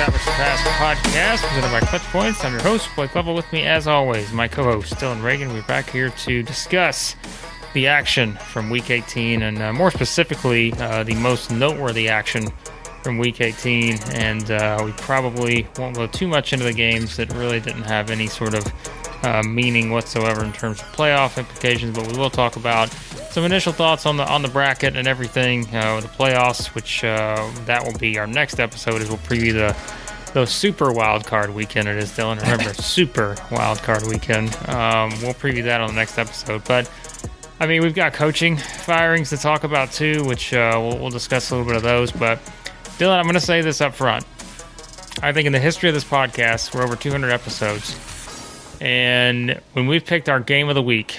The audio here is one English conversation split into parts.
Establish the Pass podcast presented by Clutch Points. I'm your host, Blake Lovell. With me, as always, my co host, Dylan Reagan. We're back here to discuss the action from Week 18 and uh, more specifically, uh, the most noteworthy action from Week 18. And uh, we probably won't go too much into the games that really didn't have any sort of uh, meaning whatsoever in terms of playoff implications, but we will talk about some initial thoughts on the on the bracket and everything, uh, the playoffs, which uh, that will be our next episode. As we'll preview the the super wild card weekend. It is Dylan. Remember, super wild card weekend. Um, we'll preview that on the next episode. But I mean, we've got coaching firings to talk about too, which uh, we'll, we'll discuss a little bit of those. But Dylan, I'm going to say this up front. I think in the history of this podcast, we're over 200 episodes. And when we've picked our game of the week,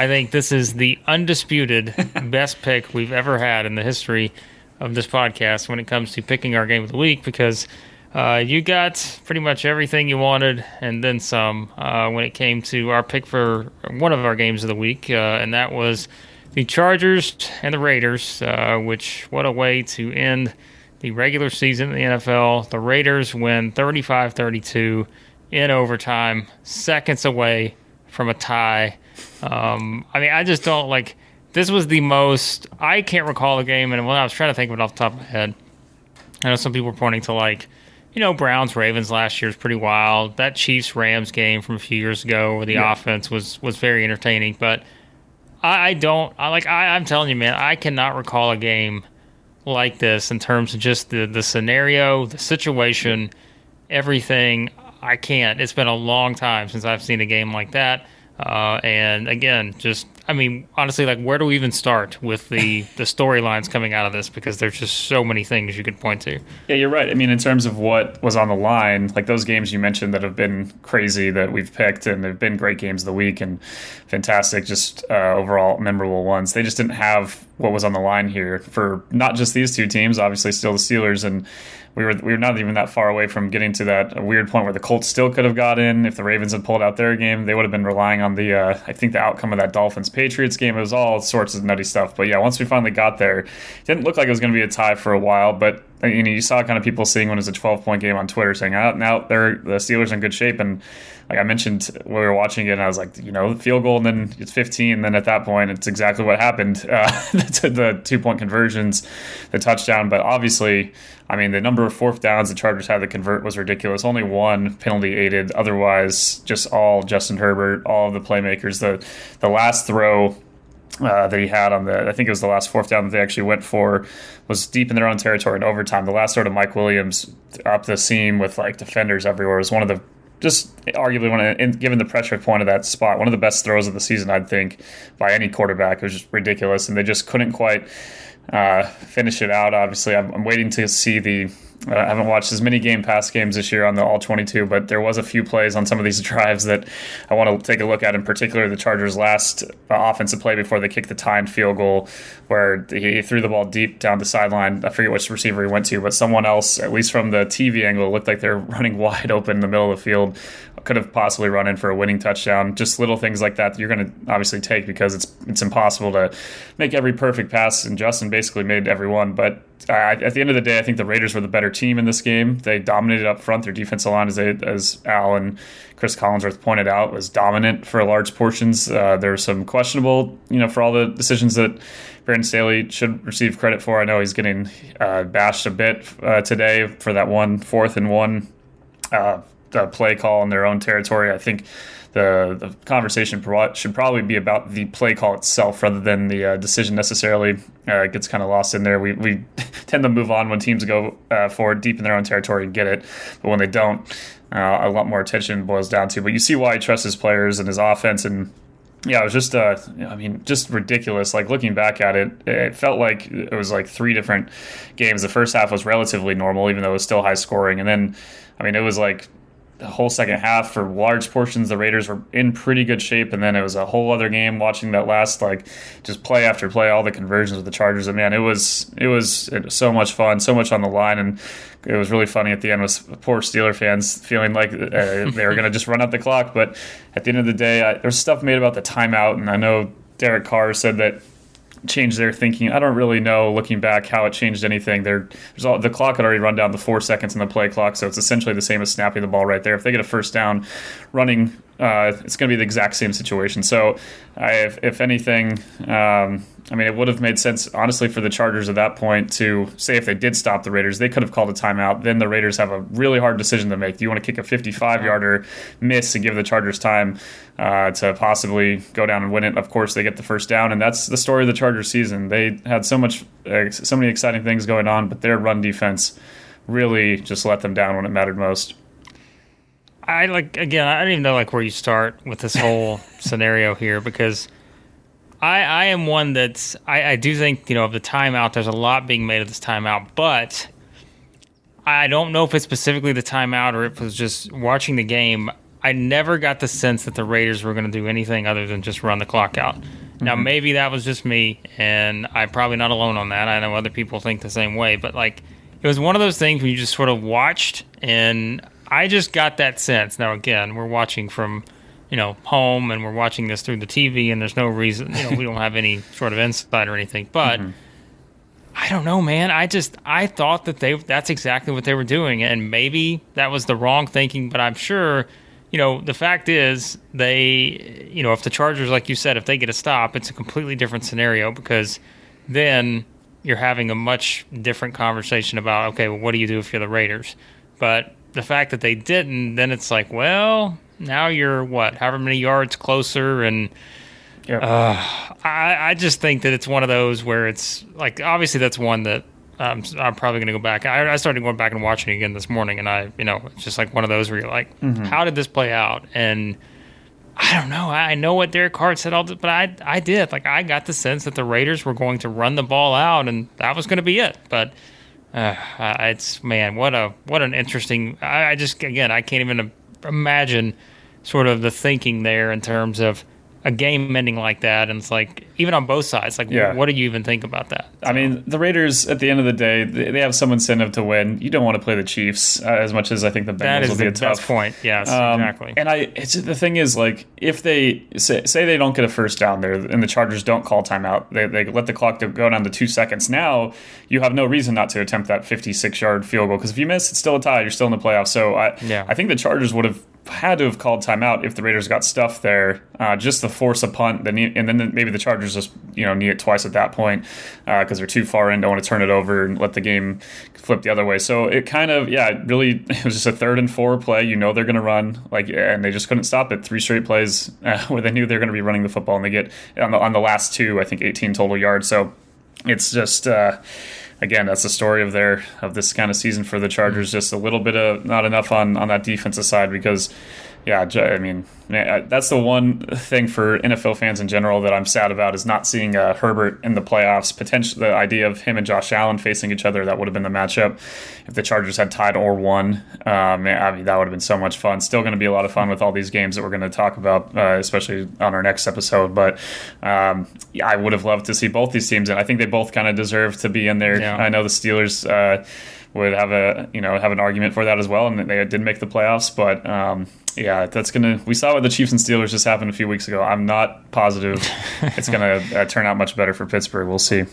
I think this is the undisputed best pick we've ever had in the history of this podcast when it comes to picking our game of the week because uh, you got pretty much everything you wanted and then some uh, when it came to our pick for one of our games of the week, uh, and that was the Chargers and the Raiders, uh, which, what a way to end the regular season in the NFL. The Raiders win 35 32 in overtime, seconds away from a tie. Um, I mean, I just don't like. This was the most. I can't recall the game, and when I was trying to think of it off the top of my head, I know some people were pointing to like, you know, Browns Ravens last year was pretty wild. That Chiefs Rams game from a few years ago, where the yeah. offense was was very entertaining. But I, I don't. I like. I, I'm telling you, man, I cannot recall a game like this in terms of just the the scenario, the situation, everything. I can't. It's been a long time since I've seen a game like that. Uh, and again, just I mean, honestly, like where do we even start with the the storylines coming out of this? Because there's just so many things you could point to. Yeah, you're right. I mean, in terms of what was on the line, like those games you mentioned that have been crazy that we've picked, and they've been great games of the week and fantastic, just uh, overall memorable ones. They just didn't have what was on the line here for not just these two teams, obviously still the Steelers and we were we were not even that far away from getting to that weird point where the Colts still could have got in if the Ravens had pulled out their game. They would have been relying on the uh, I think the outcome of that Dolphins Patriots game. It was all sorts of nutty stuff. But yeah, once we finally got there, it didn't look like it was going to be a tie for a while. But you know, you saw kind of people seeing when it was a 12 point game on Twitter saying, "Oh, now they're the Steelers in good shape." And like I mentioned when we were watching it, and I was like, you know, field goal, and then it's 15. Then at that point, it's exactly what happened. Uh, the two point conversions, the touchdown. But obviously, I mean, the number of fourth downs the Chargers had to convert was ridiculous. Only one penalty aided. Otherwise, just all Justin Herbert, all of the playmakers. The the last throw uh, that he had on the, I think it was the last fourth down that they actually went for, was deep in their own territory in overtime. The last sort of Mike Williams up the seam with like defenders everywhere was one of the just arguably one of, given the pressure point of that spot, one of the best throws of the season, I'd think, by any quarterback. It was just ridiculous, and they just couldn't quite uh, finish it out. Obviously, I'm, I'm waiting to see the uh, I haven't watched as many Game Pass games this year on the All 22, but there was a few plays on some of these drives that I want to take a look at. In particular, the Chargers' last uh, offensive play before they kicked the timed field goal, where he threw the ball deep down the sideline. I forget which receiver he went to, but someone else, at least from the TV angle, looked like they're running wide open in the middle of the field. Could have possibly run in for a winning touchdown. Just little things like that, that you're going to obviously take because it's it's impossible to make every perfect pass. And Justin basically made every one, but at the end of the day, I think the Raiders were the better team in this game. They dominated up front. Their defensive line, as, they, as Al and Chris Collinsworth pointed out, was dominant for large portions. Uh, there were some questionable, you know, for all the decisions that Brandon Staley should receive credit for. I know he's getting uh, bashed a bit uh, today for that one fourth and one uh, play call in their own territory. I think the, the conversation should probably be about the play call itself rather than the uh, decision necessarily. Uh, it gets kind of lost in there. We, we tend to move on when teams go uh, forward deep in their own territory and get it, but when they don't, uh, a lot more attention boils down to. But you see why he trusts his players and his offense and yeah, it was just, uh, I mean, just ridiculous. Like looking back at it, it felt like it was like three different games. The first half was relatively normal, even though it was still high scoring. And then, I mean, it was like the whole second half for large portions the raiders were in pretty good shape. And then it was a whole other game watching that last like just play after play all the conversions with the chargers. And man it was it was, so much fun so much on the line. And it was really funny at the end with poor steeler fans feeling like uh, they were going to just run out the clock. But at the end of the day I, stuff made about the timeout. And i know derek carr said that changed their thinking. I don't really know, looking back, how it changed anything. There, there's all, the clock had already run down the four seconds in the play clock, so it's essentially the same as snapping the ball right there. If they get a first down, running uh, it's going to be the exact same situation. So, I, if, if anything, um, I mean, it would have made sense, honestly, for the Chargers at that point to say if they did stop the Raiders, they could have called a timeout. Then the Raiders have a really hard decision to make. Do you want to kick a 55 yarder miss and give the Chargers time uh, to possibly go down and win it? Of course, they get the first down, and that's the story of the Chargers season. They had so much, uh, so many exciting things going on, but their run defense really just let them down when it mattered most. I like again. I don't even know like where you start with this whole scenario here because I I am one that's I, I do think you know of the timeout. There's a lot being made of this timeout, but I don't know if it's specifically the timeout or if it was just watching the game. I never got the sense that the Raiders were going to do anything other than just run the clock out. Mm-hmm. Now maybe that was just me, and I'm probably not alone on that. I know other people think the same way, but like it was one of those things where you just sort of watched and I just got that sense. Now, again, we're watching from, you know, home and we're watching this through the TV, and there's no reason, you know, we don't have any sort of insight or anything. But mm-hmm. I don't know, man. I just I thought that they that's exactly what they were doing, and maybe that was the wrong thinking. But I'm sure, you know, the fact is they, you know, if the Chargers, like you said, if they get a stop, it's a completely different scenario because then you're having a much different conversation about okay, well, what do you do if you're the Raiders? But the fact that they didn't, then it's like, well, now you're what, however many yards closer, and yep. uh, I, I just think that it's one of those where it's like, obviously, that's one that um, I'm probably going to go back. I, I, started going back and watching again this morning, and I, you know, it's just like one of those where you're like, mm-hmm. how did this play out? And I don't know. I know what Derek Carr said all this, but I, I did. Like, I got the sense that the Raiders were going to run the ball out, and that was going to be it. But uh, it's man, what a what an interesting. I, I just again, I can't even imagine sort of the thinking there in terms of a game ending like that, and it's like even on both sides, like yeah. what do you even think about that? So. I mean, the Raiders at the end of the day, they have some incentive to win. You don't want to play the Chiefs uh, as much as I think the Bengals will be a tough point. Yes, um, exactly. And I, it's the thing is like if they say, say, they don't get a first down there, and the Chargers don't call timeout, they they let the clock go down to two seconds. Now you have no reason not to attempt that 56 yard field goal because if you miss, it's still a tie. You're still in the playoffs. So I, yeah. I think the Chargers would have had to have called timeout if the Raiders got stuffed there, uh, just to force a punt. Then and then maybe the Chargers just you know need it twice at that point because uh, they're too far in, don't want to turn it over and let the game flip the other way. So it kind of yeah, it really it was just a third and four play. You know they're going to run like, and they just couldn't stop it. Three straight plays uh, where they knew they were going to be running the football, and they get on the on the last two, I think 18 total yards. So it's just uh, again, that's the story of their of this kind of season for the Chargers. Just a little bit of not enough on on that defensive side because yeah, I mean, that's the one thing for NFL fans in general that I'm sad about is not seeing uh, Herbert in the playoffs. Potential, the idea of him and Josh Allen facing each other that would have been the matchup if the Chargers had tied or won. Um, I mean, that would have been so much fun. Still going to be a lot of fun with all these games that we're going to talk about, uh, especially on our next episode. But um, yeah, I would have loved to see both these teams, and I think they both kind of deserve to be in there. Yeah. I know the Steelers. Uh, would have a you know have an argument for that as well, and they did make the playoffs. But um, yeah, that's gonna. We saw what the Chiefs and Steelers just happened a few weeks ago. I'm not positive it's gonna uh, turn out much better for Pittsburgh. We'll see.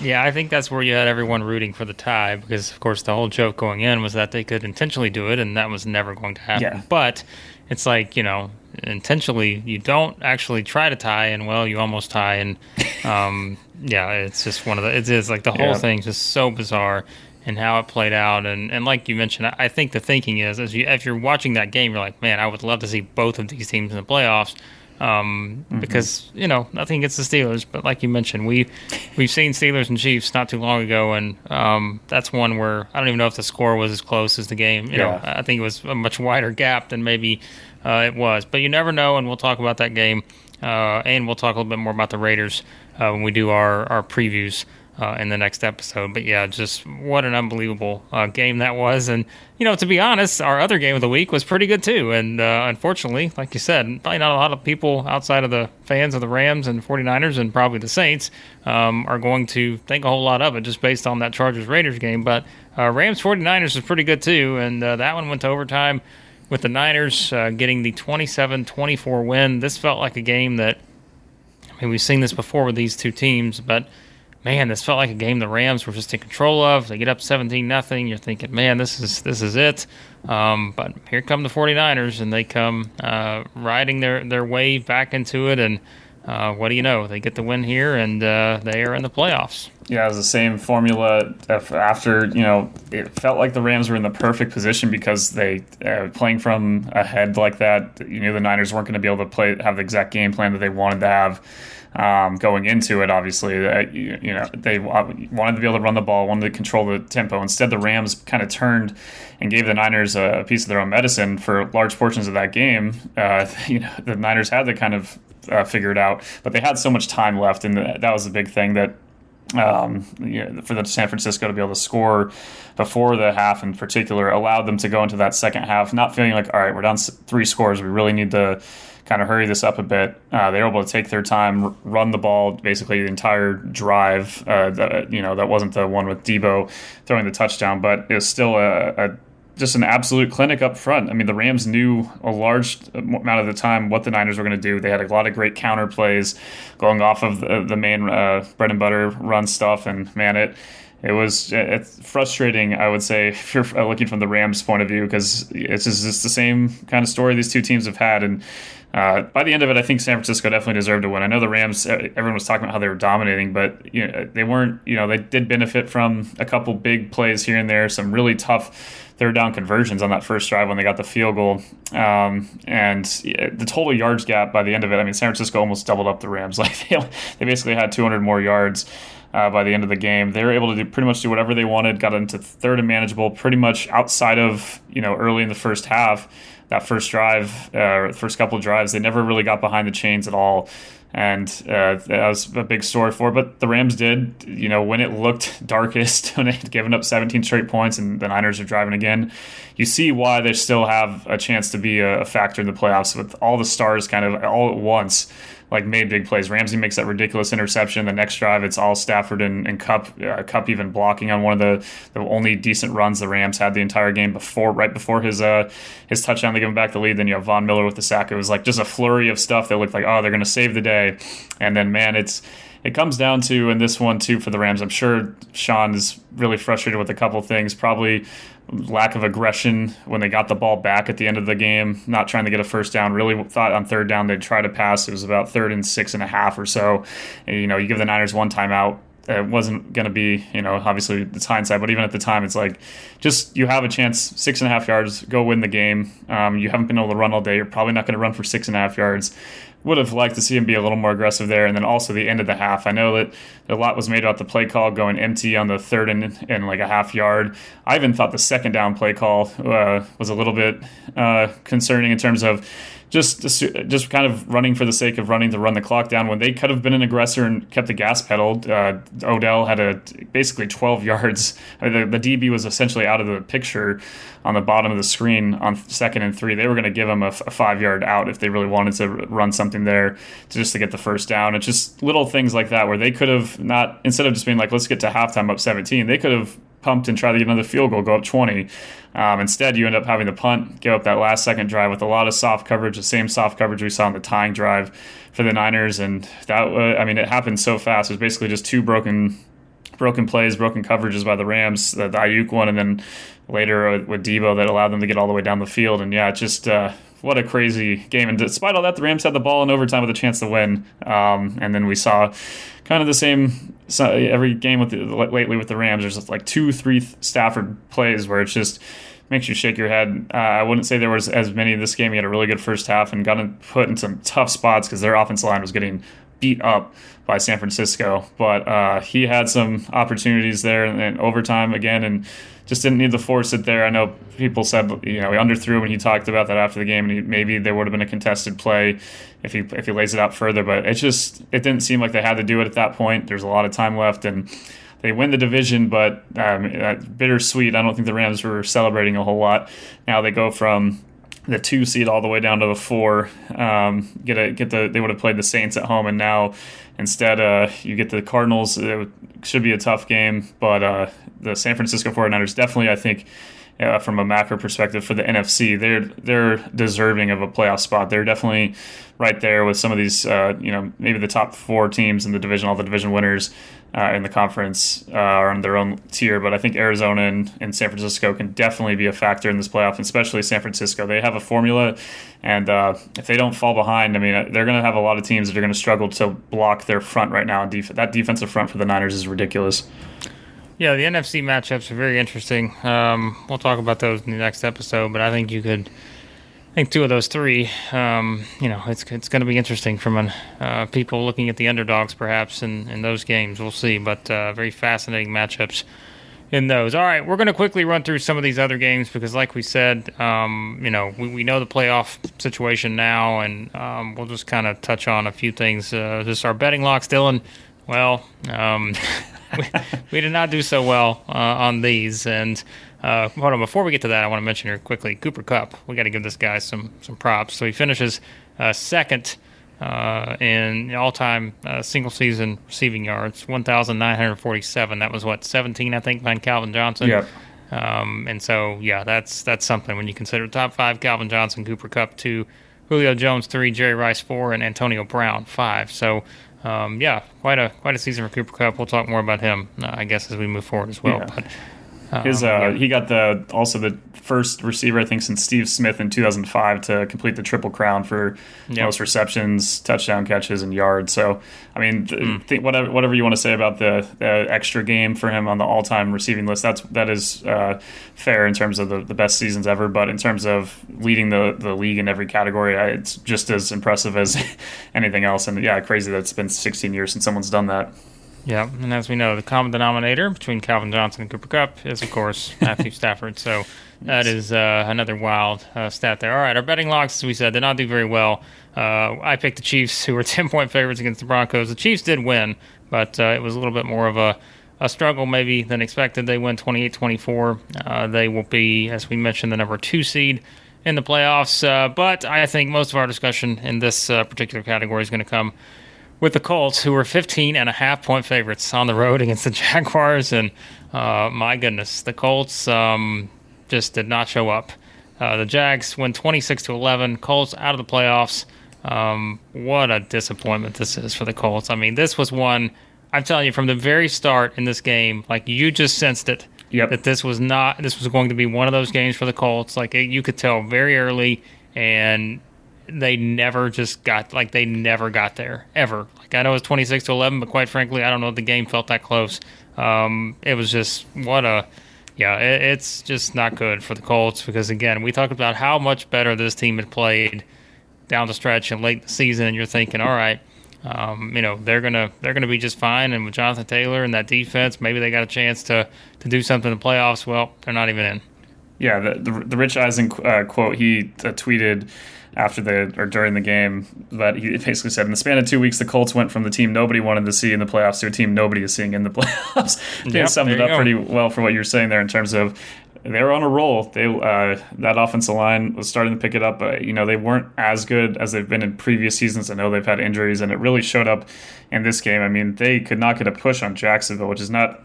Yeah, I think that's where you had everyone rooting for the tie because, of course, the whole joke going in was that they could intentionally do it, and that was never going to happen. Yeah. But it's like you know, intentionally you don't actually try to tie, and well, you almost tie, and um, yeah, it's just one of the. It is like the whole yeah. thing's just so bizarre and how it played out. And, and like you mentioned, I think the thinking is as you if you're watching that game, you're like, man, I would love to see both of these teams in the playoffs. Um, mm-hmm. because you know nothing against the Steelers, but like you mentioned, we we've seen Steelers and Chiefs not too long ago, and um, that's one where I don't even know if the score was as close as the game. You yeah. know, I think it was a much wider gap than maybe uh, it was, but you never know. And we'll talk about that game, uh, and we'll talk a little bit more about the Raiders uh, when we do our our previews uh, in the next episode. But yeah, just what an unbelievable uh, game that was. And, you know, to be honest, our other game of the week was pretty good too. And uh, unfortunately, like you said, probably not a lot of people outside of the fans of the Rams and 49ers and probably the Saints um, are going to think a whole lot of it just based on that Chargers Raiders game. But uh, Rams 49ers was pretty good too. And uh, that one went to overtime with the Niners uh, getting the 27 24 win. This felt like a game that I mean, we've seen this before with these two teams, but man, this felt like a game the Rams were just in control of. They get up 17 nothing. You're thinking, man, this is this is it. Um, but here come the 49ers, and they come uh, riding their, their wave back into it. And uh, what do you know? They get the win here, and uh, they are in the playoffs. Yeah, it was the same formula after, you know, it felt like the Rams were in the perfect position because they, uh, playing from ahead like that, you knew the Niners weren't going to be able to play, have the exact game plan that they wanted to have um, going into it. Obviously, uh, you, know they wanted to be able to run the ball, wanted to control the tempo. Instead, the Rams kind of turned and gave the Niners a piece of their own medicine for large portions of that game. Uh, you know, the Niners had to kind of uh, figure it out, but they had so much time left, and that was the big thing that um, you know, for the San Francisco to be able to score before the half in particular allowed them to go into that second half not feeling like all right we're down three scores we really need to kind of hurry this up a bit. Uh, they were able to take their time, run the ball basically the entire drive. Uh, that, you know, that wasn't the one with Deebo throwing the touchdown, but it was still a, a just an absolute clinic up front. I mean, the Rams knew a large amount of the time what the Niners were going to do. They had a lot of great counter plays going off of the, the main uh, bread and butter run stuff, and man, it it was it's frustrating, I would say, if you're looking from the Rams' point of view, because it's just, it's the same kind of story these two teams have had, and uh, by the end of it, I think San Francisco definitely deserved to win. I know the Rams, uh, everyone was talking about how they were dominating, but you know, they weren't. You know, they did benefit from a couple big plays here and there, some really tough third down conversions on that first drive when they got the field goal, um, and the total yards gap by the end of it. I mean, San Francisco almost doubled up the Rams. Like they, they basically had 200 more yards. Uh, by the end of the game. They were able to do pretty much do whatever they wanted. Got into third and manageable, pretty much outside of you know early in the first half that first drive, uh, first couple of drives, they never really got behind the chains at all. And uh, that was a big story for. It. But the Rams did, you know, when it looked darkest, when they had given up 17 straight points, and the Niners are driving again. You see why they still have a chance to be a factor in the playoffs with all the stars kind of all at once like made big plays. Ramsey makes that ridiculous interception. The next drive, it's all Stafford and, and Kupp. Uh, Kupp even blocking on one of the, the only decent runs the Rams had the entire game before, right before his uh, his touchdown to give him back the lead. Then you have Von Miller with the sack. It was like just a flurry of stuff that looked like oh they're going to save the day, and then man it's it comes down to in this one too for the Rams. I'm sure Sean is really frustrated with a couple things. Probably lack of aggression when they got the ball back at the end of the game, not trying to get a first down. Really thought on third down they'd try to pass. It was about third and six and a half or so. And, you know, you give the Niners one timeout. It wasn't going to be, you know, obviously it's hindsight, but even at the time, it's like just you have a chance, six and a half yards, go win the game. Um, you haven't been able to run all day. You're probably not going to run for six and a half yards would have liked to see him be a little more aggressive there. And then also the end of the half. I know that a lot was made about the play call going empty on the third and, and like a half yard. I even thought the second down play call uh, was a little bit uh, concerning in terms of just just kind of running for the sake of running to run the clock down when they could have been an aggressor and kept the gas pedal. Uh, Odell had a basically 12 yards. I mean, the, the, DB was essentially out of the picture on the bottom of the screen on second and three. They were going to give him a, a five yard out if they really wanted to run something there to just to get the first down. It's just little things like that where they could have not instead of just being like let's get to halftime up 17, they could have pumped and try to get another field goal, go up 20. Um, instead, you end up having to punt, give up that last second drive with a lot of soft coverage, the same soft coverage we saw in the tying drive for the Niners. And that, uh, I mean, it happened so fast. It was basically just two broken broken plays, broken coverages by the Rams, the, the Aiyuk one, and then later with Deebo that allowed them to get all the way down the field. And yeah, it just uh, what a crazy game. And despite all that, the Rams had the ball in overtime with a chance to win. Um, and then we saw kind of the same so every game with the, lately with the Rams. There's like two, three Stafford plays where it's just makes you shake your head. Uh, I wouldn't say there was as many in this game. He had a really good first half and got put in some tough spots because their offensive line was getting beat up by San Francisco. But uh, he had some opportunities there and overtime again, and just didn't need to force it there. I know people said you know he underthrew when he talked about that after the game, and he, maybe there would have been a contested play if he if he lays it out further. But it just it didn't seem like they had to do it at that point. There's a lot of time left, and they win the division, but um, bittersweet. I don't think the Rams were celebrating a whole lot. Now they go from the two seed all the way down to the four. Um, get a get the they would have played the Saints at home, and now instead uh, you get the Cardinals. It should be a tough game, but uh, the San Francisco 49ers definitely I think from a macro perspective for the NFC, they're they're deserving of a playoff spot. They're definitely right there with some of these, uh, you know, maybe the top four teams in the division, all the division winners uh, in the conference uh, are on their own tier. But I think Arizona and, and, San Francisco can definitely be a factor in this playoff, especially San Francisco. They have a formula, and uh, if they don't fall behind, I mean, uh, they're going to have a lot of teams that are going to struggle to block their front right now. Def- that defensive front for the Niners is ridiculous. Yeah, the NFC matchups are very interesting. Um, we'll talk about those in the next episode, but I think you could. I think two of those three, um, you know, it's it's going to be interesting from an, uh, people looking at the underdogs perhaps in, in those games. We'll see, but uh, very fascinating matchups in those. All right, we're going to quickly run through some of these other games because, like we said, um, you know, we, we know the playoff situation now, and um, we'll just kind of touch on a few things. Uh, just our betting locks, Dylan. Well, um, we, we, did not do so well uh, on these. And uh, hold on, before we get to that, I want to mention here quickly Cooper Kupp. We got to give this guy some some props. So he finishes uh, second uh, in all-time uh, single-season receiving yards, 1,947. That was what 17, I think, behind Calvin Johnson. Yep. Um, and so, yeah, that's that's something when you consider top five: Calvin Johnson, Cooper Kupp two, Julio Jones three, Jerry Rice four, and Antonio Brown five. So um, yeah, quite a quite a season for Cooper Kupp. We'll talk more about him, uh, I guess, as we move forward as well. Yeah. But his, uh, yeah. he got the also the first receiver I think since Steve Smith in 2005 to complete the triple crown for yep. most receptions, touchdown catches, and yards. So I mean, mm. th- whatever whatever you want to say about the, the, extra game for him on the all time receiving list, that's that is uh, fair in terms of the, the best seasons ever. But in terms of leading the the league in every category, it's just as impressive as anything else. And yeah, crazy that it's been 16 years since someone's done that. Yeah, and as we know, the common denominator between Calvin Johnson and Cooper Kupp is, of course, Matthew Stafford. So that is uh, another wild uh, stat there. All right, our betting locks, as we said, did not do very well. Uh, I picked the Chiefs, who were 10 point favorites against the Broncos. The Chiefs did win, but uh, it was a little bit more of a, a struggle maybe than expected. They win 28 24. Uh, they will be, as we mentioned, the number two seed in the playoffs. Uh, but I think most of our discussion in this particular category is going to come with the Colts, who were 15 and a half point favorites on the road against the Jaguars. And uh, my goodness, the Colts um, just did not show up. Uh, the Jags win 26 to 11. Colts out of the playoffs. Um, what a disappointment this is for the Colts. I mean, this was one. I'm telling you, from the very start in this game, like you just sensed it. Yep. That this was not. This was going to be one of those games for the Colts. Like you could tell very early, and they never just got like they never got there ever. Like I know it was twenty six to eleven, but quite frankly, I don't know if the game felt that close. Um, it was just what a yeah, it, it's just not good for the Colts because again, we talked about how much better this team had played down the stretch and late in the season, and you're thinking, all right, um, you know they're gonna they're gonna be just fine, and with Jonathan Taylor and that defense, maybe they got a chance to to do something in the playoffs. Well, they're not even in. Yeah, the the, the Rich Eisen uh, quote he uh, tweeted after the or during the game. But he basically said in the span of two weeks, the Colts went from the team nobody wanted to see in the playoffs to a team nobody is seeing in the playoffs. they yep, summed it up go. pretty well for what you're saying there in terms of they were on a roll. They uh, that offensive line was starting to pick it up. But, you know, they weren't as good as they've been in previous seasons. I know they've had injuries, and it really showed up in this game. I mean, they could not get a push on Jacksonville, which is not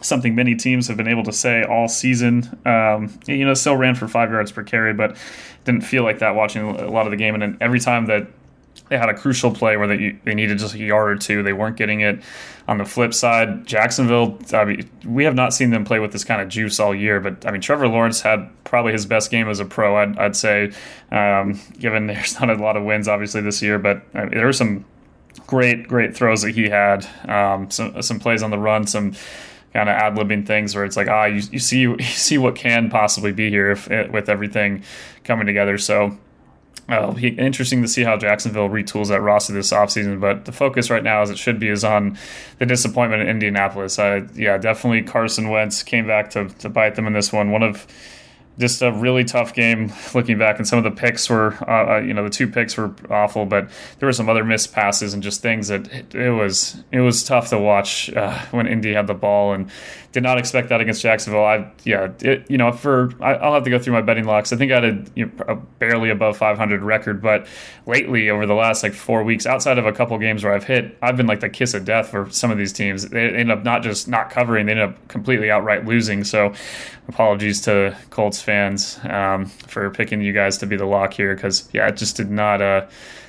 something many teams have been able to say all season. Um, you know, still ran for five yards per carry, but didn't feel like that watching a lot of the game. And then every time that they had a crucial play where they, they needed just a yard or two, they weren't getting it. On the flip side, Jacksonville, I mean, we have not seen them play with this kind of juice all year. But I mean, Trevor Lawrence had probably his best game as a pro, I'd, I'd say, um, given there's not a lot of wins obviously this year, but I mean, there were some great, great throws that he had. Um, some some plays on the run, some kind of ad libbing things where it's like ah you, you see you see what can possibly be here if, eh, with everything coming together. So. Uh, interesting to see how Jacksonville retools that roster this offseason, but the focus right now, as it should be, is on the disappointment in Indianapolis. Uh, yeah, definitely Carson Wentz came back to, to bite them in this one. One of just a really tough game looking back and some of the picks were uh, uh, you know the two picks were awful but there were some other missed passes and just things that it, it was it was tough to watch uh, when Indy had the ball. And did not expect that against Jacksonville. I yeah it, you know for I, will have to go through my betting locks. I think I had a, you know, a, barely above 500 record but lately over the last like four weeks outside of a couple games where I've hit I've been like the kiss of death for some of these teams. They end up not just not covering they end up completely outright losing. So apologies to Colts fans um, for picking you guys to be the lock here because yeah, it just did not uh,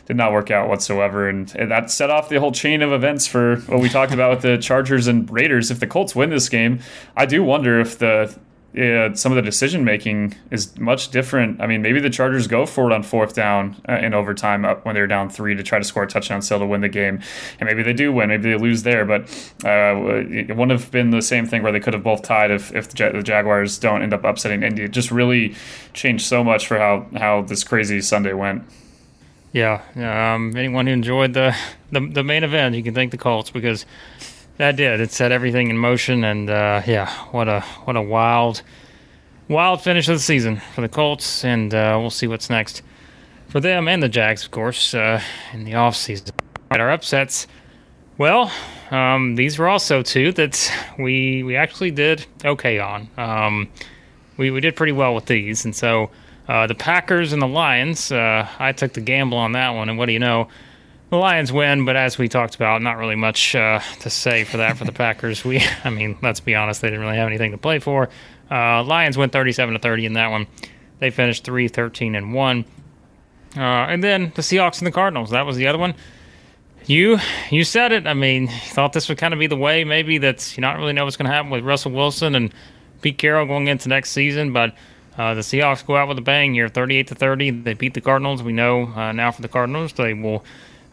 did not work out whatsoever, and that set off the whole chain of events for what we talked about with the Chargers and Raiders. If the Colts win this game, I do wonder if the uh, some of the decision making is much different. I mean, maybe the Chargers go for it on fourth down uh, in overtime up when they're down three to try to score a touchdown still to win the game, and maybe they do win. Maybe they lose there, but uh, it wouldn't have been the same thing where they could have both tied if, if the, the Jaguars don't end up upsetting Indy. It just really changed so much for how how this crazy Sunday went. Yeah, um, anyone who enjoyed the, the the main event, you can thank the Colts because that did. It set everything in motion, and uh, yeah, what a what a wild, wild finish of the season for the Colts, and uh, we'll see what's next for them and the Jags, of course, uh, in the offseason. Right, our upsets. Well, um, these were also two that we we actually did okay on. Um, we we did pretty well with these, and so uh, the Packers and the Lions. Uh, I took the gamble on that one, and what do you know? the Lions win, but as we talked about, not really much uh, to say for that for the Packers. We, I mean, let's be honest, they didn't really have anything to play for. Uh, Lions went 37 to 30 in that one. They finished 3 13 and 1. Uh, and then the Seahawks and the Cardinals. That was the other one. You you said it. I mean, thought this would kind of be the way. Maybe that's you not really know what's going to happen with Russell Wilson and Pete Carroll going into next season, but uh, the Seahawks go out with a bang here, 38 to 30. They beat the Cardinals. We know uh, now for the Cardinals they will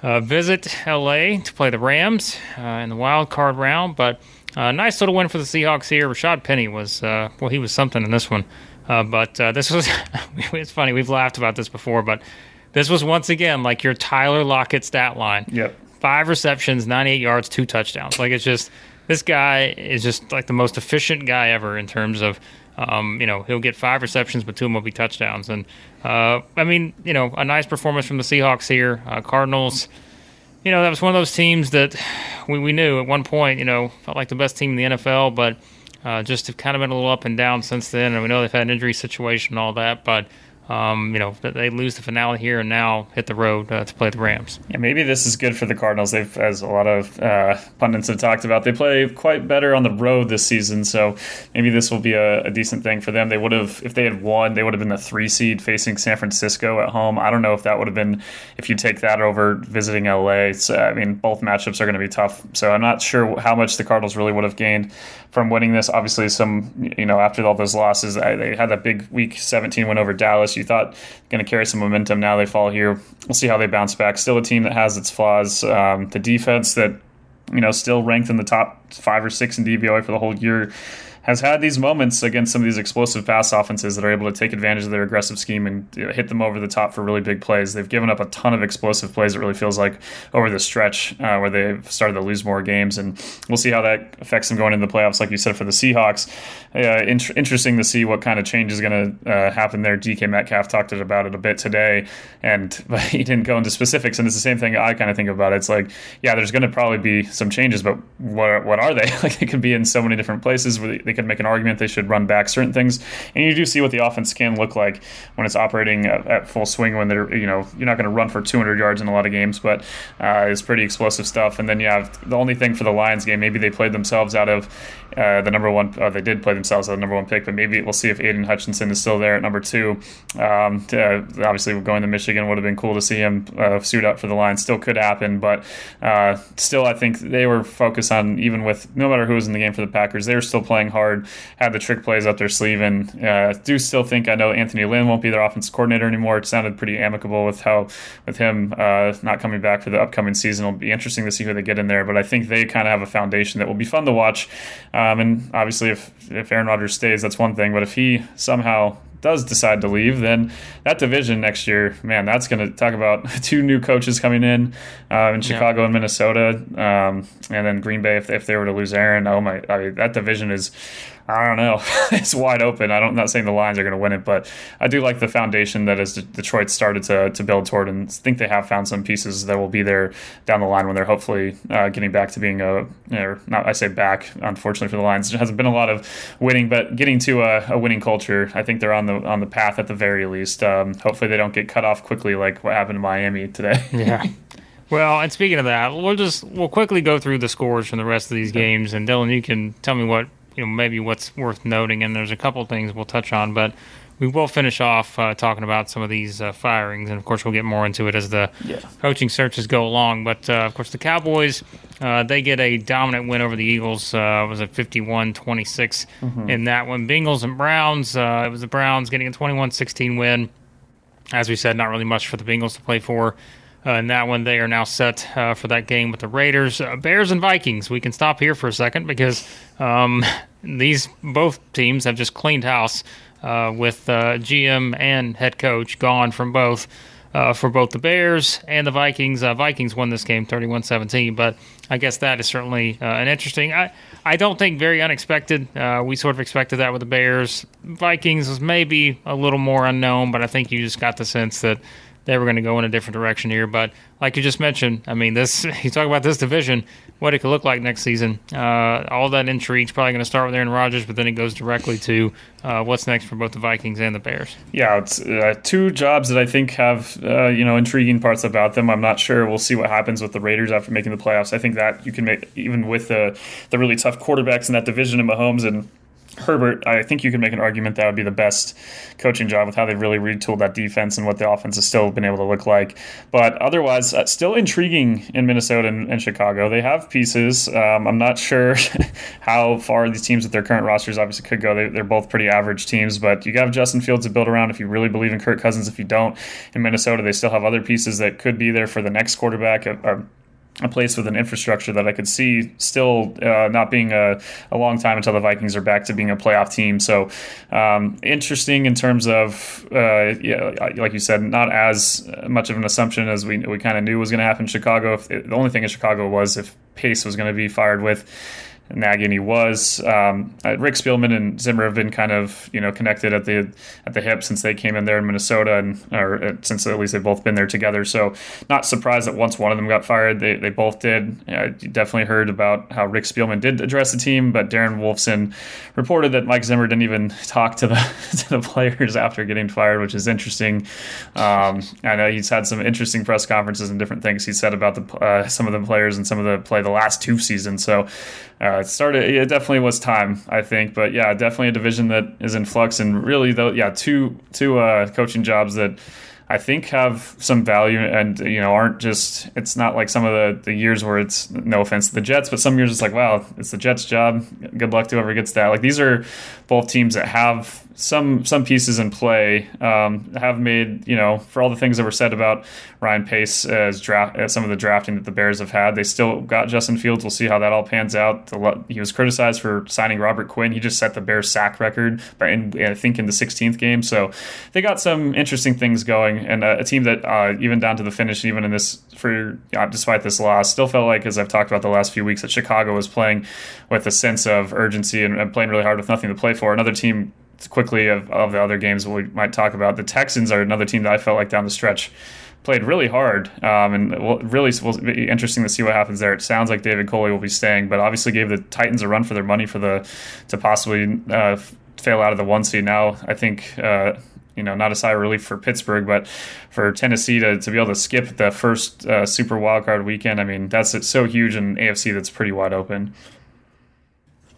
uh, visit LA to play the Rams uh, in the wild card round. But uh, nice little win for the Seahawks here. Rashad Penny was uh, well, he was something in this one. Uh, but uh, this was it's funny. We've laughed about this before, but this was once again like your Tyler Lockett stat line. Yep. Five receptions, 98 yards, two touchdowns. Like it's just this guy is just like the most efficient guy ever in terms of um, you know, he'll get five receptions, but two of them will be touchdowns. And uh, I mean, you know, a nice performance from the Seahawks here. Uh, Cardinals, you know, that was one of those teams that we, we knew at one point, you know, felt like the best team in the NFL, but uh, just have kind of been a little up and down since then. And we know they've had an injury situation and all that, but um, you know, they lose the finale here and now hit the road uh, to play the Rams. Yeah, maybe this is good for the Cardinals. They've, as a lot of uh, pundits have talked about, they play quite better on the road this season. So maybe this will be a, a decent thing for them. They would have, if they had won, they would have been the three seed facing San Francisco at home. I don't know if that would have been if you take that over visiting LA. So, I mean, both matchups are going to be tough. So I'm not sure how much the Cardinals really would have gained from winning this. Obviously, some you know after all those losses, they had that big Week 17 win over Dallas. You thought going to carry some momentum. Now they fall here. We'll see how they bounce back. Still a team that has its flaws. Um, the defense that you know still ranked in the top five or six in DVOA for the whole year has had these moments against some of these explosive pass offenses that are able to take advantage of their aggressive scheme and you know, hit them over the top for really big plays. They've given up a ton of explosive plays. It really feels like over the stretch uh, where they've started to lose more games, and we'll see how that affects them going into the playoffs. Like you said for the Seahawks, uh, in- interesting to see what kind of change is going to uh, happen there. DK Metcalf talked about it a bit today, and but he didn't go into specifics. And it's the same thing I kind of think about. It. It's like, yeah, there's going to probably be some changes, but what what are they? like it could be in so many different places where they could make an argument they should run back certain things, and you do see what the offense can look like when it's operating at, at full swing. When they're you know you're not going to run for 200 yards in a lot of games, but uh, it's pretty explosive stuff. And then you have the only thing for the Lions game, maybe they played themselves out of uh, the number one. Uh, they did play themselves as the number one pick, but maybe we'll see if Aidan Hutchinson is still there at number two. Um, to, obviously, going to Michigan would have been cool to see him uh, suit up for the Lions. Still could happen, but uh, still, I think they were focused on even with no matter who was in the game for the Packers, they were still playing hard, had the trick plays up their sleeve, and uh, do still think I know Anthony Lynn won't be their offensive coordinator anymore. It sounded pretty amicable with how with him uh, not coming back for the upcoming season. It'll be interesting to see who they get in there, but I think they kind of have a foundation that will be fun to watch. Um, and obviously, if if Aaron Rodgers stays, that's one thing. But if he somehow does decide to leave, then that division next year, man, that's going to talk about two new coaches coming in uh, in Chicago yeah. and Minnesota, um, and then Green Bay if, if they were to lose Aaron. Oh my, I mean, that division is I don't know. it's wide open. I don't, I'm not saying the Lions are going to win it, but I do like the foundation that as Detroit started to, to build toward, and think they have found some pieces that will be there down the line when they're hopefully uh, getting back to being a, or not, I say back, unfortunately for the Lions, there hasn't been a lot of winning, but getting to a, a winning culture, I think they're on the on the path at the very least. Um, hopefully they don't get cut off quickly like what happened in Miami today. yeah. Well, and speaking of that, we'll just we'll quickly go through the scores from the rest of these games, and Dylan, you can tell me what you know maybe what's worth noting. And there's a couple things we'll touch on, but we will finish off uh, talking about some of these uh, firings, and of course we'll get more into it as the yeah. coaching searches go along. But uh, of course the Cowboys uh, they get a dominant win over the Eagles. Uh, was a 51-26 mm-hmm. in that one. Bengals and Browns. Uh, it was the Browns getting a 21-16 win. As we said, not really much for the Bengals to play for. Uh, in that one, they are now set uh, for that game with the Raiders, uh, Bears, and Vikings. We can stop here for a second because um, these both teams have just cleaned house uh, with uh, GM and head coach gone from both. Uh, for both the Bears and the Vikings. Vikings won this game 31 17, but I guess that is certainly an interesting. I, I don't think very unexpected. we sort of expected that with the Bears. Vikings was maybe a little more unknown, but I think you just got the sense that they were going to go in a different direction here. But like you just mentioned, I mean, this you talk about this division, what it could look like next season. Uh, all that intrigue is probably going to start with Aaron Rodgers, but then it goes directly to uh, what's next for both the Vikings and the Bears. Yeah, it's uh, two jobs that I think have uh, you know intriguing parts about them. I'm not sure. We'll see what happens with the Raiders after making the playoffs. I think that you can make even with the the really tough quarterbacks in that division in Mahomes and Herbert, I think you can make an argument that would be the best coaching job with how they've really retooled that defense and what the offense has still been able to look like. But otherwise, uh, still intriguing in Minnesota and, and Chicago. They have pieces. Um, I'm not sure how far these teams with their current rosters obviously could go. They, are both pretty average teams, but you have Justin Fields to build around if you really believe in Kirk Cousins. If you don't, in Minnesota, they still have other pieces that could be there for the next quarterback. A, a a place with an infrastructure that I could see still uh, not being a, a, long time until the Vikings are back to being a playoff team. So um, interesting in terms of, uh, yeah, like you said, not as much of an assumption as we, we kind of knew was going to happen in Chicago. If, the only thing in Chicago was if Pace was going to be fired with he was. Um, uh, Rick Spielman and Zimmer have been kind of you know connected at the at the hip since they came in there in Minnesota, and or uh, since at least they've both been there together. So not surprised that once one of them got fired, they, they both did. I definitely heard about how Rick Spielman did address the team, but Darren Wolfson reported that Mike Zimmer didn't even talk to the to the players after getting fired, which is interesting. Um, I know he's had some interesting press conferences and different things he said about the uh, some of the players and some of the play the last two seasons. So uh, it started. It definitely was time, I think. But yeah, definitely a division that is in flux, and really, though, yeah, two two uh, coaching jobs that I think have some value, and you know, aren't just. It's not like some of the the years where it's no offense to the Jets, but some years it's like, wow, it's the Jets' job. Good luck to whoever gets that. Like these are both teams that have some some pieces in play um, have made you know for all the things that were said about Ryan Pace as draft as some of the drafting that the Bears have had they still got Justin Fields. We'll see how that all pans out. He was criticized for signing Robert Quinn. He just set the Bears sack record but in, I think in the 16th game. So they got some interesting things going. And a, a team that uh, even down to the finish even in this for uh, despite this loss still felt like as I've talked about the last few weeks that Chicago was playing with a sense of urgency and, and playing really hard with nothing to play for. Another team quickly of, of the other games we might talk about. The Texans are another team that I felt like down the stretch played really hard, um, and really will be interesting to see what happens there. It sounds like David Culley will be staying, but obviously gave the Titans a run for their money for the to possibly uh, fail out of the one seed. Now I think. Uh, you know, not a sigh of relief for Pittsburgh, but for Tennessee to, to be able to skip the first uh, Super Wildcard weekend, I mean, that's so huge in AFC that's pretty wide open.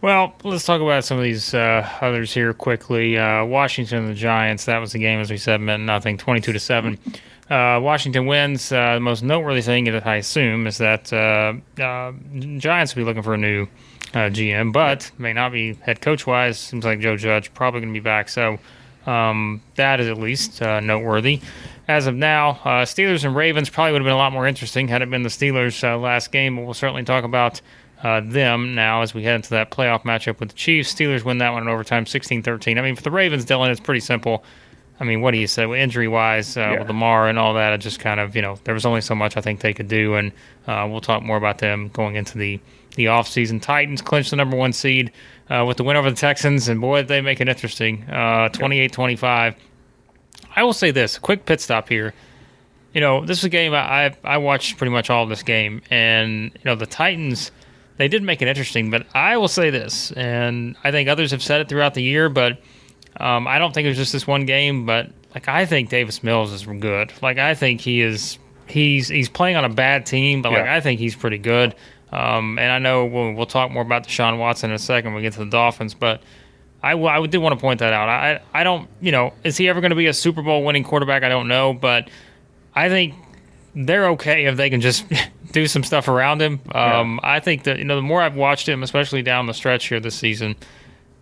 Well, let's talk about some of these uh, others here quickly. Uh, Washington and the Giants. That was the game, as we said, meant nothing. Twenty-two to seven. Uh, Washington wins. Uh, the most noteworthy thing, I assume, is that uh, uh, Giants will be looking for a new GM, but may not be head coach wise. Seems like Joe Judge probably going to be back. So um, that is at least noteworthy. As of now, Steelers and Ravens probably would have been a lot more interesting had it been the Steelers' last game. But we'll certainly talk about uh, them now as we head into that playoff matchup with the Chiefs. Steelers win that one in overtime 16 13. I mean, for the Ravens, Dylan, it's pretty simple. I mean, what do you say? Injury wise, uh, Yeah. with Lamar and all that, it just kind of, you know, there was only so much I think they could do. And uh, we'll talk more about them going into the, the offseason. Titans clinch the number one seed uh, with the win over the Texans. And boy, they make it interesting uh, 28 25. I will say this quick pit stop here. You know, this is a game I, I I watched pretty much all of this game. And, you know, the Titans they did make it interesting, but I will say this, and I think others have said it throughout the year, but um, I don't think it was just this one game. But like, I think Davis Mills is good. Like, I think he is. He's he's playing on a bad team, but like Yeah. I think he's pretty good. Um, and I know we'll, we'll talk more about Deshaun Watson in a second when we get to the Dolphins, but I, w- I did want to point that out. I I don't you know is he ever going to be a Super Bowl winning quarterback? I don't know, but I think they're okay if they can just do some stuff around him. Um, I think that you know the more I've watched him, especially down the stretch here this season,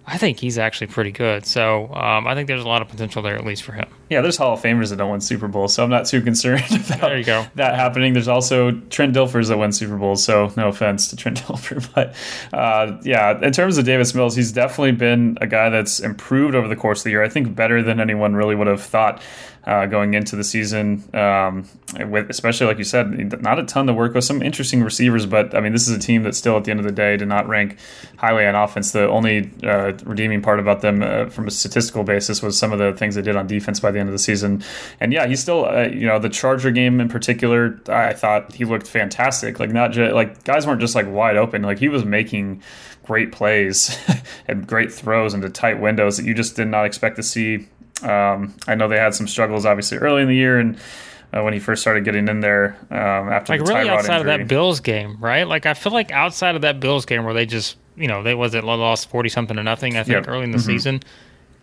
I think he's actually pretty good. So um, I think there's a lot of potential there at least for him. Yeah, there's Hall of Famers that don't win Super Bowls, so I'm not too concerned about There you go. that happening. There's also Trent Dilfers that win Super Bowls, so no offense to Trent Dilfer, but uh, yeah, in terms of Davis Mills, he's definitely been a guy that's improved over the course of the year. I think better than anyone really would have thought. Uh, going into the season, um, with especially like you said, not a ton to work with. Some interesting receivers, but I mean, this is a team that still, at the end of the day, did not rank highly on offense. The only uh, redeeming part about them, uh, from a statistical basis, was some of the things they did on defense by the end of the season. And yeah, he's still, uh, you know, the Charger game in particular, I thought he looked fantastic. Like not just like guys weren't just like wide open. Like he was making great plays and great throws into tight windows that you just did not expect to see. Um, I know they had some struggles obviously early in the year and. Uh, when he first started getting in there um, after Like the really outside injury. of that Bills game, right? Like I feel like outside of that Bills game where they just you know they was it lost forty something to nothing. I think Yep. early in the Mhm. season.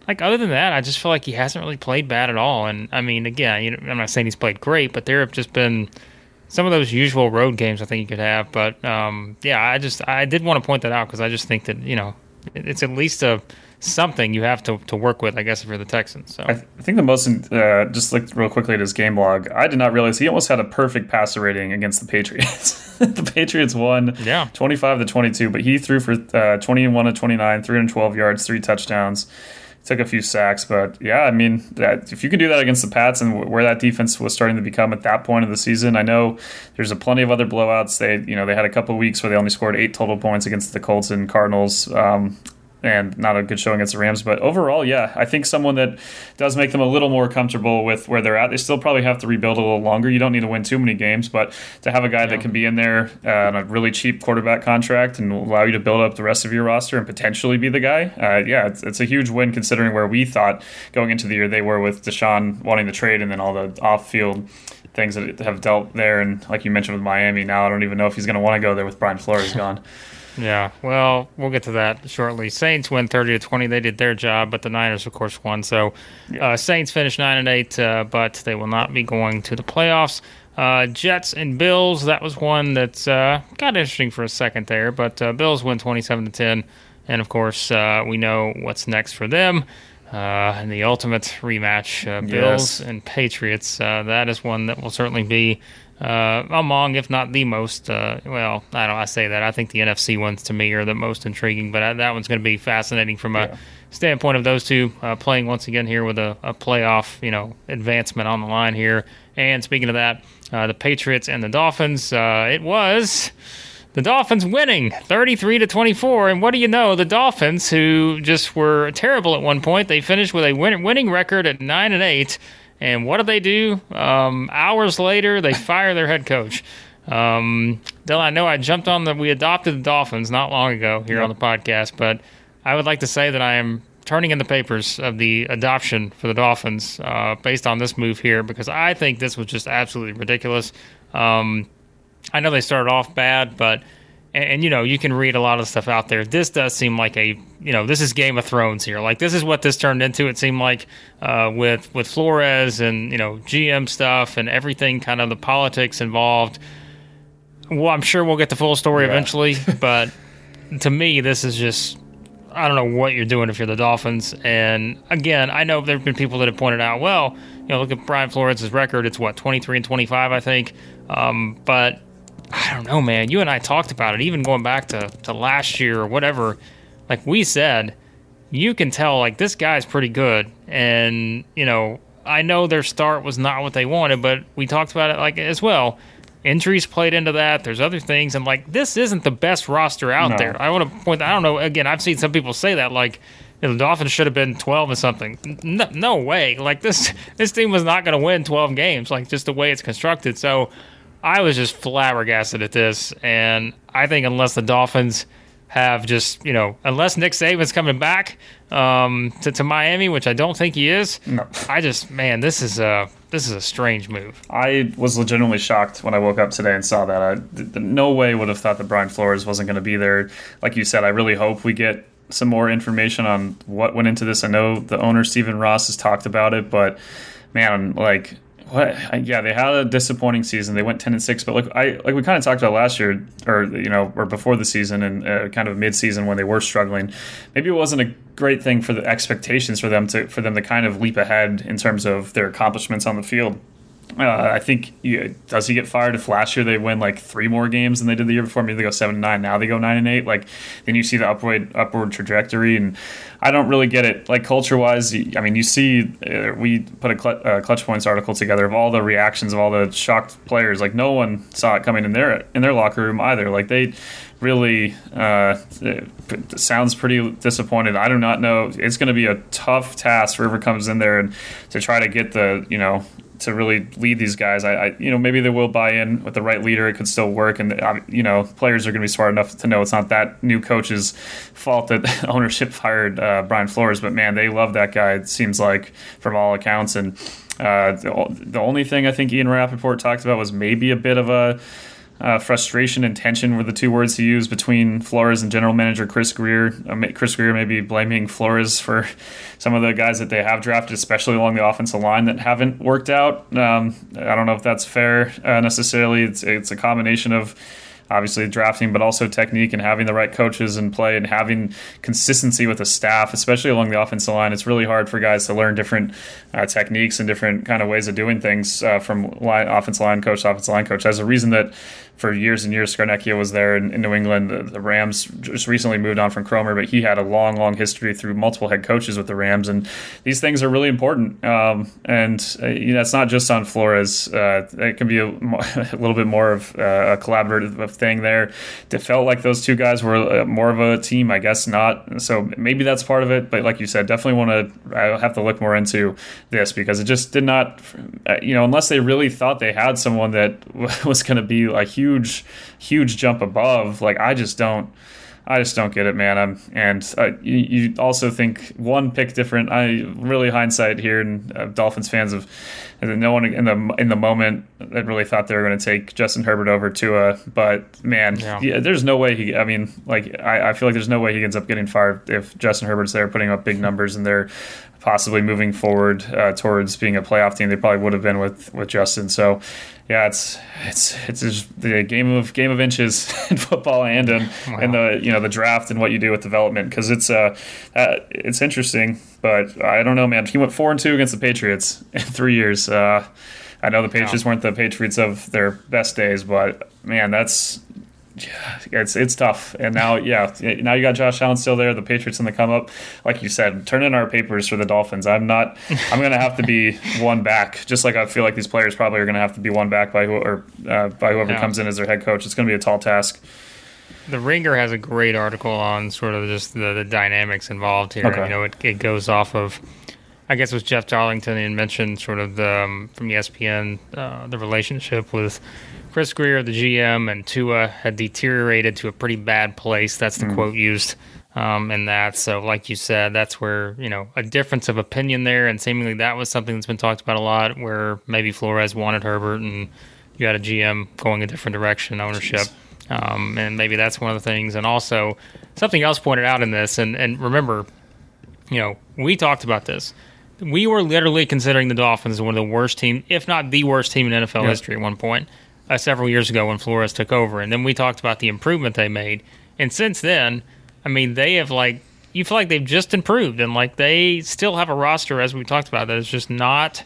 Like other than that, I just feel like he hasn't really played bad at all. And I mean, again, you know, I'm not saying he's played great, but there have just been some of those usual road games I think you could have. But um, yeah, I just I did want to point that out because I just think that you know it's at least a something you have to, to work with, I guess, for the Texans. So I, th- I think the most, uh, just looked real quickly at his game log. I did not realize he almost had a perfect passer rating against the Patriots. the Patriots won Yeah. 25 to 22, but he threw for uh, 21 to 29, 312 yards, three touchdowns. Took a few sacks, but yeah, I mean, that, if you can do that against the Pats and wh- where that defense was starting to become at that point of the season, I know there's a plenty of other blowouts. They, you know, they had a couple weeks where they only scored eight total points against the Colts and Cardinals. Um, and not a good showing against the Rams. But overall, yeah, I think someone that does make them a little more comfortable with where they're at. They still probably have to rebuild a little longer. You don't need to win too many games, but to have a guy that can be in there uh, on a really cheap quarterback contract and allow you to build up the rest of your roster and potentially be the guy, uh, yeah, it's, it's a huge win considering where we thought going into the year they were with Deshaun wanting to trade and then all the off-field things that have dealt there. And like you mentioned with Miami, now I don't even know if he's going to want to go there with Brian Flores gone. Yeah, well, we'll get to that shortly. Saints win thirty to twenty. They did their job, but the Niners, of course, won. So, uh, Saints finished nine and eight, uh, but they will not be going to the playoffs. Uh, Jets and Bills. That was one that uh, got interesting for a second there, but uh, Bills win twenty-seven to ten, and of course, uh, we know what's next for them. Uh, and the ultimate rematch, uh, Bills Yes. and Patriots. Uh, that is one that will certainly be uh, among, if not the most. Uh, well, I don't. I say that. I think the NFC ones to me are the most intriguing, but uh, that one's going to be fascinating from a standpoint of those two uh, playing once again here with a, a playoff, you know, advancement on the line here. And speaking of that, uh, the Patriots and the Dolphins. Uh, it was. The Dolphins winning 33 to 24, and what do you know? The Dolphins, who just were terrible at one point, they finished with a win- winning record at nine and eight. And what do they do? Um, hours later, they fire their head coach. Um, Dylan, I know I jumped on the. We adopted the Dolphins not long ago here on the podcast, but I would like to say that I am turning in the papers of the adoption for the Dolphins uh, based on this move here because I think this was just absolutely ridiculous. Um, I know they started off bad, but and, and, you know you can read a lot of stuff out there. This does seem like a you know this is Game of Thrones here. Like this is what this turned into. It seemed like uh, with with Flores and you know GM stuff and everything, kind of the politics involved. Well, I'm sure we'll get the full story Yeah. eventually, but to me, this is just I don't know what you're doing if you're the Dolphins. And again, I know there have been people that have pointed out, well, you know, look at Brian Flores' record. It's what 23 and 25, I think. Um, but I don't know, man. You and I talked about it, even going back to, to last year or whatever. Like we said, you can tell like this guy's pretty good, and you know I know their start was not what they wanted, but we talked about it like as well. Injuries played into that. There's other things, and like this isn't the best roster out No. there. I want to point. I don't know. Again, I've seen some people say that like the Dolphins should have been 12 or something. No, no way. Like this, this team was not going to win 12 games. Like just the way it's constructed. So I was just flabbergasted at this, and I think unless the Dolphins have just you know unless Nick Saban's coming back um, to, to Miami, which I don't think he is. No. I just man, this is a this is a strange move. I was legitimately shocked when I woke up today and saw that. I th- no way would have thought that Brian Flores wasn't going to be there. Like you said, I really hope we get some more information on what went into this. I know the owner Stephen Ross has talked about it, but man, like what? Yeah, they had a disappointing season. They went ten and six, but like I like we kind of talked about last year, or you know, or before the season and uh, kind of mid season when they were struggling. Maybe it wasn't a great thing for the expectations for them to for them to kind of leap ahead in terms of their accomplishments on the field. Uh, I think does he get fired if last year they win like three more games than they did the year before? Maybe they go seven and nine. Now they go nine and eight. Like then you see the upward upward trajectory, and I don't really get it. Like culture wise, I mean, you see uh, we put a cl- uh, clutch points article together of all the reactions of all the shocked players. Like no one saw it coming in their in their locker room either. Like they really uh, sounds pretty disappointed. I do not know. It's going to be a tough task. River comes in there and to try to get the you know to really lead these guys. I, I, you know, maybe they will buy in with the right leader. It could still work, and uh, you know, players are going to be smart enough to know it's not that new coach's fault that ownership fired uh, Brian Flores. But man, they love that guy. It seems like from all accounts, and uh, the, the only thing I think Ian Rapoport talked about was maybe a bit of a uh, frustration and tension were the two words he used between Flores and general manager Chris Grier. Uh, Chris Grier maybe blaming Flores for some of the guys that they have drafted, especially along the offensive line, that haven't worked out. Um, I don't know if that's fair uh, necessarily. It's it's a combination of obviously drafting, but also technique and having the right coaches in play and having consistency with the staff, especially along the offensive line. It's really hard for guys to learn different uh, techniques and different kind of ways of doing things uh, from line, offensive line coach to offensive line coach. There's a reason that for years and years Scarnecchia was there in, in New England. The, the, Rams just recently moved on from Kromer, but he had a long, long history through multiple head coaches with the Rams, and these things are really important. Um, and uh, you know, it's not just on Flores. Uh, it can be a, a, little bit more of uh, a collaborative thing there. It felt like those two guys were uh, more of a team, I guess not. So maybe that's part of it. But like you said, definitely want to. I have to look more into this because it just did not. uh, You know, unless they really thought they had someone that was going to be a huge huge, huge jump above. Like I just don't, I just don't get it, man. I'm, and uh, you, you, also think one pick different. I really hindsight here, and uh, Dolphins fans of no one in the in the moment that really thought they were going to take Justin Herbert over Tua. But man, yeah. There's no way he. I mean, like I, I feel like there's no way he ends up getting fired if Justin Herbert's there putting up big numbers and they're possibly moving forward uh, towards being a playoff team. They probably would have been with with Justin. So yeah, it's it's it's just the game of game of inches in football and in, wow. in the you know the draft and what you do with development because it's uh, uh, it's interesting, but I don't know, man. He went four and two against the Patriots in three years. Uh, I know the Patriots wow. weren't the Patriots of their best days, but man, that's yeah, it's it's tough. And now, yeah, now you got Josh Allen still there. The Patriots in the come up, like you said, turn in our papers for the Dolphins. I'm not. I'm going to have to be one back, just like I feel like these players probably are going to have to be one back by who or uh, by whoever yeah. comes in as their head coach. It's going to be a tall task. The Ringer has a great article on sort of just the, the dynamics involved here. Okay. You know, it, it goes off of. I guess it was Jeff Darlington and mentioned sort of the um, from ESPN uh, the relationship with Chris Grier, the GM, and Tua had deteriorated to a pretty bad place. That's the mm. quote used um, in that. So, like you said, that's where, you know, a difference of opinion there. And seemingly that was something that's been talked about a lot where maybe Flores wanted Herbert and you had a GM going a different direction, ownership. Um, and maybe that's one of the things. And also, something else pointed out in this, and, and remember, you know, we talked about this. We were literally considering the Dolphins one of the worst team, if not the worst team in NFL Yeah. history at one point uh, several years ago when Flores took over, and then we talked about the improvement they made. And since then, I mean, they have like you feel like they've just improved, and like they still have a roster as we talked about that is just not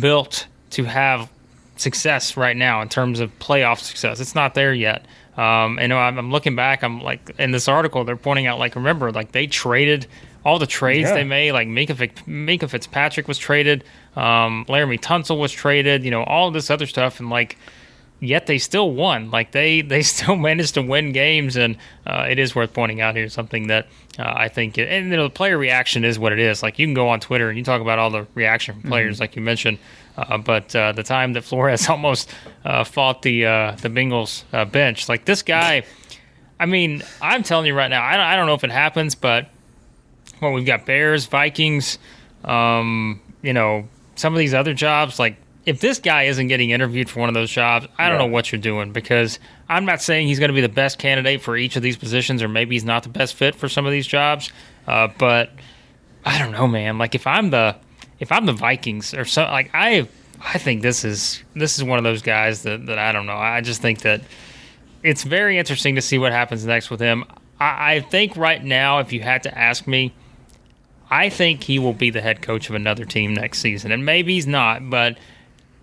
built to have success right now in terms of playoff success. It's not there yet. Um, and I'm, I'm looking back. I'm like in this article, they're pointing out like remember like they traded all the trades Yeah. they made. Like Minkah, Minkah Fitzpatrick was traded. Um, Laremy Tunsil was traded. You know, all this other stuff, and like yet they still won. Like they they still managed to win games, and uh, it is worth pointing out here something that uh, I think. And you know, the player reaction is what it is. Like you can go on Twitter and you talk about all the reaction from players, mm-hmm. like you mentioned. Uh, but uh, the time that Flores almost uh, fought the uh, the Bengals bench, like this guy. I mean, I'm telling you right now, I don't, I don't know if it happens, but well, we've got Bears, Vikings, um, you know, some of these other jobs like if this guy isn't getting interviewed for one of those jobs, I don't yeah. know what you're doing because I'm not saying he's going to be the best candidate for each of these positions, or maybe he's not the best fit for some of these jobs. Uh, but I don't know, man. Like if I'm the if I'm the Vikings or so, like I I think this is this is one of those guys that that I don't know. I just think that it's very interesting to see what happens next with him. I, I think right now, if you had to ask me. I think he will be the head coach of another team next season. And maybe he's not, but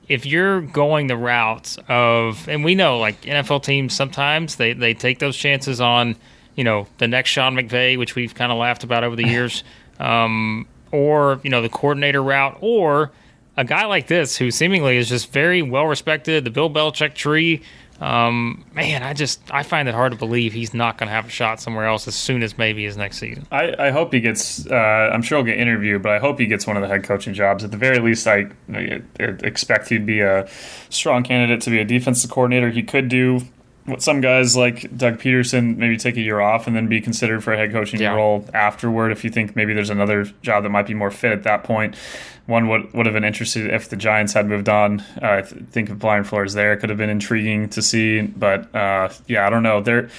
if you're going the route of, and we know like NFL teams sometimes they, they take those chances on, you know, the next Sean McVay, which we've kind of laughed about over the years, um, or, you know, the coordinator route, or a guy like this who seemingly is just very well respected, the Bill Belichick tree, um, man, I just I find it hard to believe he's not going to have a shot somewhere else as soon as maybe his next season. I, I hope he gets. Uh, I'm sure he'll get interviewed, but I hope he gets one of the head coaching jobs. At the very least, I, I expect he'd be a strong candidate to be a defensive coordinator. He could do what some guys like Doug Pederson maybe take a year off and then be considered for a head coaching yeah. role afterward if you think maybe there's another job that might be more fit at that point. One would would have been interested if the Giants had moved on. Uh, I think if Brian Flores there could have been intriguing to see, but uh, yeah, I don't know. They're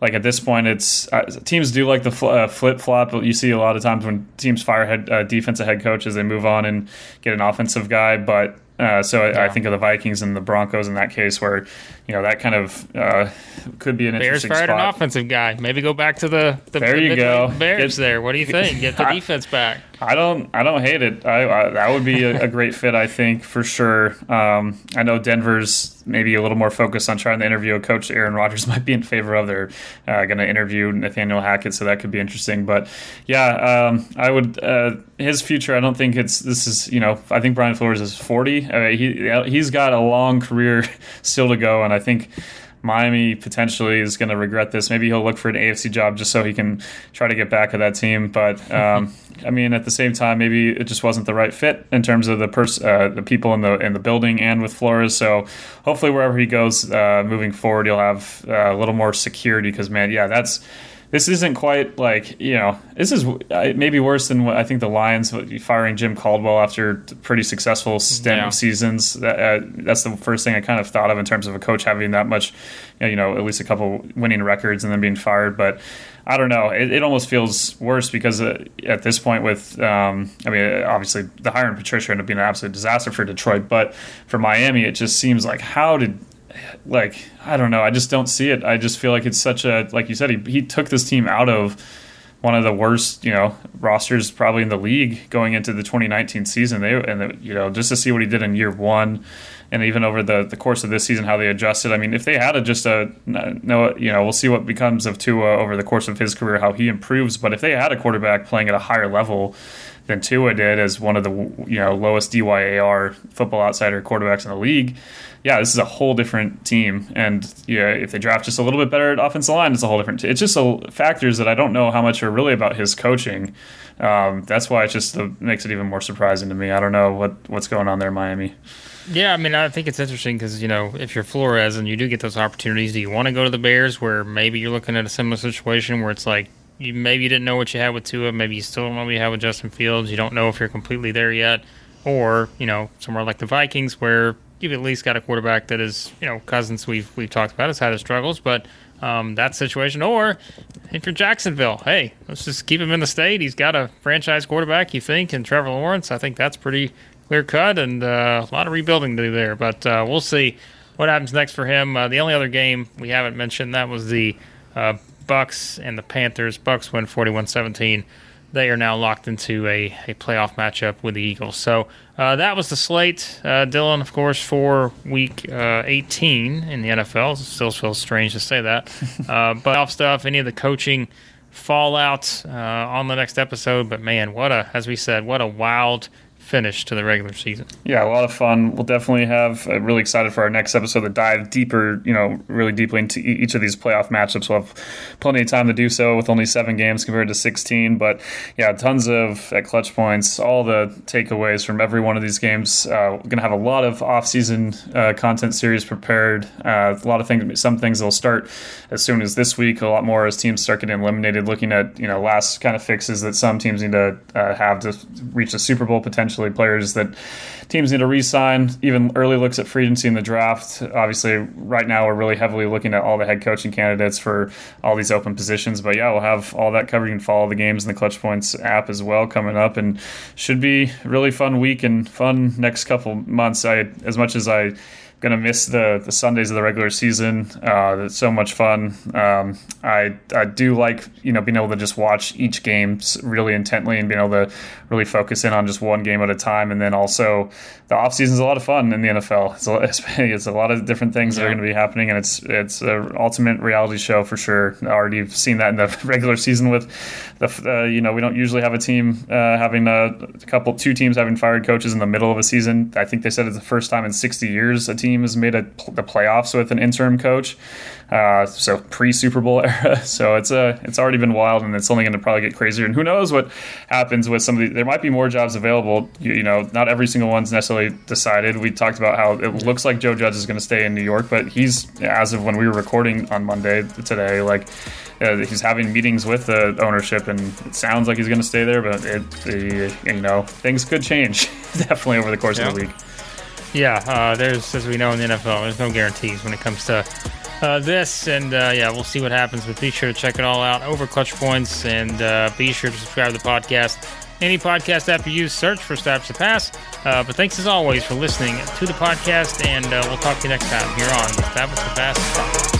like at this point, it's uh, teams do like the fl- uh, flip flop. You see a lot of times when teams fire head uh, defensive head coaches, they move on and get an offensive guy. But uh, so yeah. I, I, think of the Vikings and the Broncos in that case, where you know that kind of uh, could be an Bears interesting fired spot. an offensive guy. Maybe go back to the, the there you go Bears. Get, there, what do you think? Get the defense back. I don't I don't hate it. I, I that would be a, a, great fit. I think for sure. Um, I know Denver's maybe a little more focused on trying to interview a coach. Aaron Rodgers might be in favor of. They're uh, going to interview Nathaniel Hackett, so that could be interesting. But yeah, um, I would uh, his future. I don't think it's this is you know I think Brian Flores is forty. I mean, he he's got a long career still to go, and I think. Miami potentially is going to regret this. Maybe he'll look for an AFC job just so he can try to get back at that team. But um, I mean, at the same time, maybe it just wasn't the right fit in terms of the pers- uh, the people in the in the building and with Flores. So hopefully, wherever he goes uh, moving forward, he'll have uh, a little more security. Because man, yeah, that's this isn't quite like you know this is maybe worse than what I think the Lions firing Jim Caldwell after pretty successful stint yeah. of seasons. That, uh, that's the first thing I kind of thought of in terms of a coach having that much, you know, at least a couple winning records and then being fired. But I don't know. It, it almost feels worse because uh, at this point, with um, I mean, obviously the hiring Patricia ended up being an absolute disaster for Detroit, but for Miami, it just seems like how did like I don't know. I just don't see it. I just feel like it's such a like you said. He he took this team out of one of the worst you know rosters probably in the league going into the 2019 season. They and the, you know just to see what he did in year one. And even over the, the course of this season, how they adjusted. I mean, if they had a, just a no, you know, we'll see what becomes of Tua over the course of his career, how he improves. But if they had a quarterback playing at a higher level, than Tua did as one of the you know lowest DYAR football outsider quarterbacks in the league. Yeah, this is a whole different team, and yeah, if they draft just a little bit better at offensive line, it's a whole different. T- it's just a, factors that I don't know how much are really about his coaching. Um, that's why it just uh, makes it even more surprising to me. I don't know what what's going on there, Miami. Yeah, I mean, I think it's interesting because you know if you're Flores and you do get those opportunities, do you want to go to the Bears where maybe you're looking at a similar situation where it's like you maybe you didn't know what you had with Tua, maybe you still don't know what you have with Justin Fields. You don't know if you're completely there yet, or you know somewhere like the Vikings where you've at least got a quarterback that is you know Cousins we've we've talked about has had his struggles, but um, that situation. Or if you're Jacksonville, hey, let's just keep him in the state. He's got a franchise quarterback, you think, and Trevor Lawrence. I think that's pretty clear cut and uh, a lot of rebuilding to do there. But uh, we'll see what happens next for him. Uh, the only other game we haven't mentioned that was the uh, Bucs and the Panthers. Bucs win 41-17. They are now locked into a, a playoff matchup with the Eagles. So uh, that was the slate. Uh, Dylan, of course, for week uh, 18 in the NFL. It still feels strange to say that. Uh, but off stuff, any of the coaching fallout uh, on the next episode. But man, what a, as we said, what a wild finish to the regular season. Yeah, a lot of fun. We'll definitely have uh, really excited for our next episode to dive deeper, you know, really deeply into each of these playoff matchups. We'll have plenty of time to do so with only seven games compared to 16. But yeah, tons of at clutch points, all the takeaways from every one of these games. Uh, we're going to have a lot of off-season uh, content series prepared. Uh, a lot of things, some things will start as soon as this week. A lot more as teams start getting eliminated. Looking at you know last kind of fixes that some teams need to uh, have to reach the Super Bowl players that teams need to re-sign. Even early looks at free agency in the draft. Obviously, right now we're really heavily looking at all the head coaching candidates for all these open positions. But yeah, we'll have all that covered. You can follow the games in the Clutch Points app as well coming up, and should be really fun week and fun next couple months. I as much as I gonna miss the the Sundays of the regular season. Uh, it's so much fun. Um, I I do like you know being able to just watch each game really intently and being able to really focus in on just one game at a time. And then also the off season is a lot of fun in the NFL. It's a, it's a lot of different things yeah. that are going to be happening, and it's it's an ultimate reality show for sure. I already seen that in the regular season with the uh, you know we don't usually have a team uh, having a, a, couple two teams having fired coaches in the middle of a season. I think they said it's the first time in 60 years a team has made a, the playoffs with an interim coach. Uh, so pre Super Bowl era. So it's a uh, it's already been wild, and it's only going to probably get crazier. And who knows what happens with some of the? There might be more jobs available. You, you, know, not every single one's necessarily decided. We talked about how it looks like Joe Judge is going to stay in New York, but he's as of when we were recording on Monday today, like. Uh, he's having meetings with the ownership, and it sounds like he's going to stay there. But it, you know, things could change definitely over the course yeah. of the week. Yeah, uh, there's as we know in the NFL, there's no guarantees when it comes to uh, this, and uh, yeah, we'll see what happens. But be sure to check it all out over Clutch Points, and uh, be sure to subscribe to the podcast. Any podcast app you use, search for Stats to Pass. Uh, but thanks as always for listening to the podcast, and uh, we'll talk to you next time here on Stats to Pass.